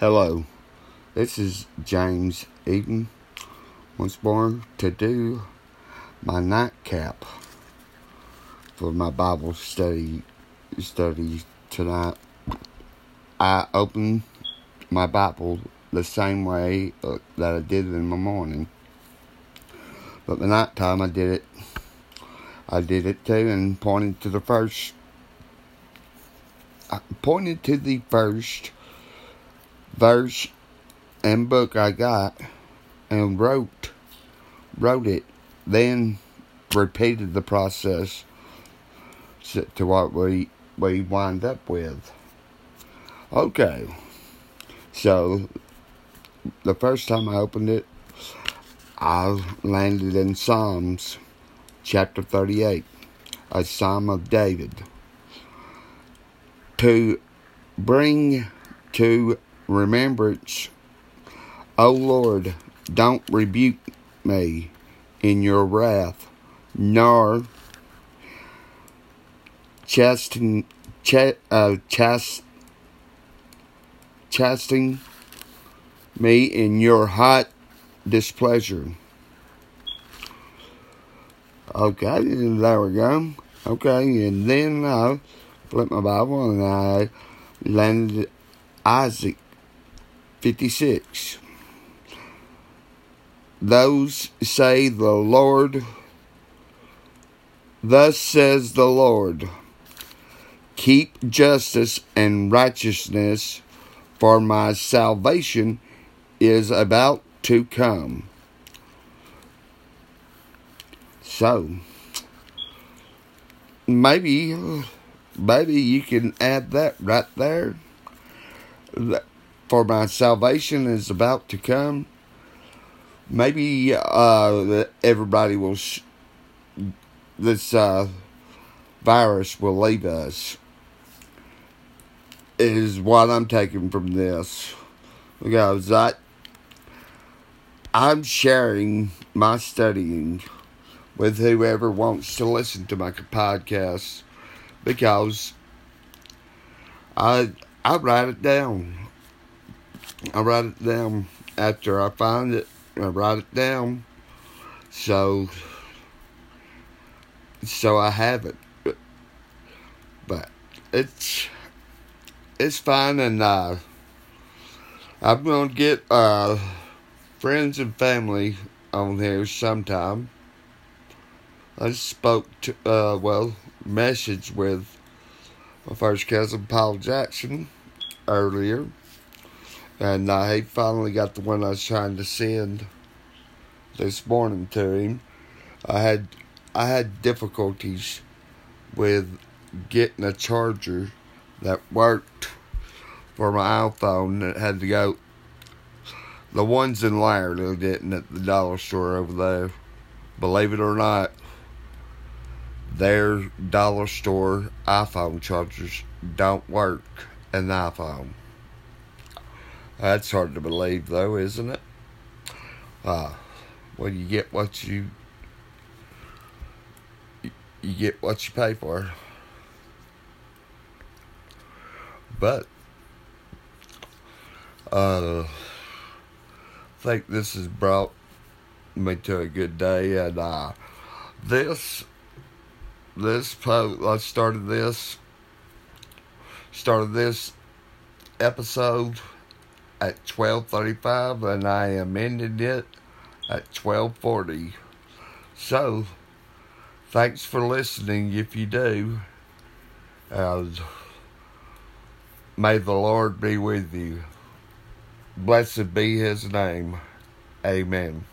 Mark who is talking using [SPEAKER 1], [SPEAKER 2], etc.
[SPEAKER 1] Hello, this is James Eaton. once born to do my nightcap for my Bible study study tonight. I opened my Bible the same way uh, that I did it in the morning, but the night time I did it. I did it too and pointed to the first. I pointed to the first verse and book I got and wrote wrote it, then repeated the process to what we we wind up with. Okay, so the first time I opened it, I landed in Psalms chapter 38, a Psalm of David. To bring to remembrance. O Lord, don't rebuke me in your wrath, nor chasten, ch- uh, chast, chasten me in your hot displeasure. Okay, there we go. Okay, and then I flipped my Bible and I landed Isaiah 56. Those say the Lord, thus says the Lord, keep justice and righteousness, for my salvation is about to come. So, maybe, maybe you can add that right there for my salvation is about to come. Maybe uh, everybody will, sh- this uh, virus will leave us, is what I'm taking from this. Because I, I'm sharing my studying with whoever wants to listen to my podcast because I I write it down. I write it down after I find it. I write it down, so so I have it. But it's it's fine, and uh, I'm gonna get uh, friends and family on here sometime. I spoke to uh, well message with my first cousin Paul Jackson earlier and uh, he finally got the one I was trying to send this morning to him. I had I had difficulties with getting a charger that worked for my iPhone that had to go. The ones in Laredo didn't at the dollar store over there. Believe it or not, their dollar store iPhone chargers don't work in the iPhone. That's hard to believe, though, isn't it? Uh, well, you get what you you get what you pay for. But uh, I think this has brought me to a good day, and uh, this this post I started this started this episode at 12:35 and I amended it at 12:40. So, thanks for listening if you do. And may the Lord be with you. Blessed be his name. Amen.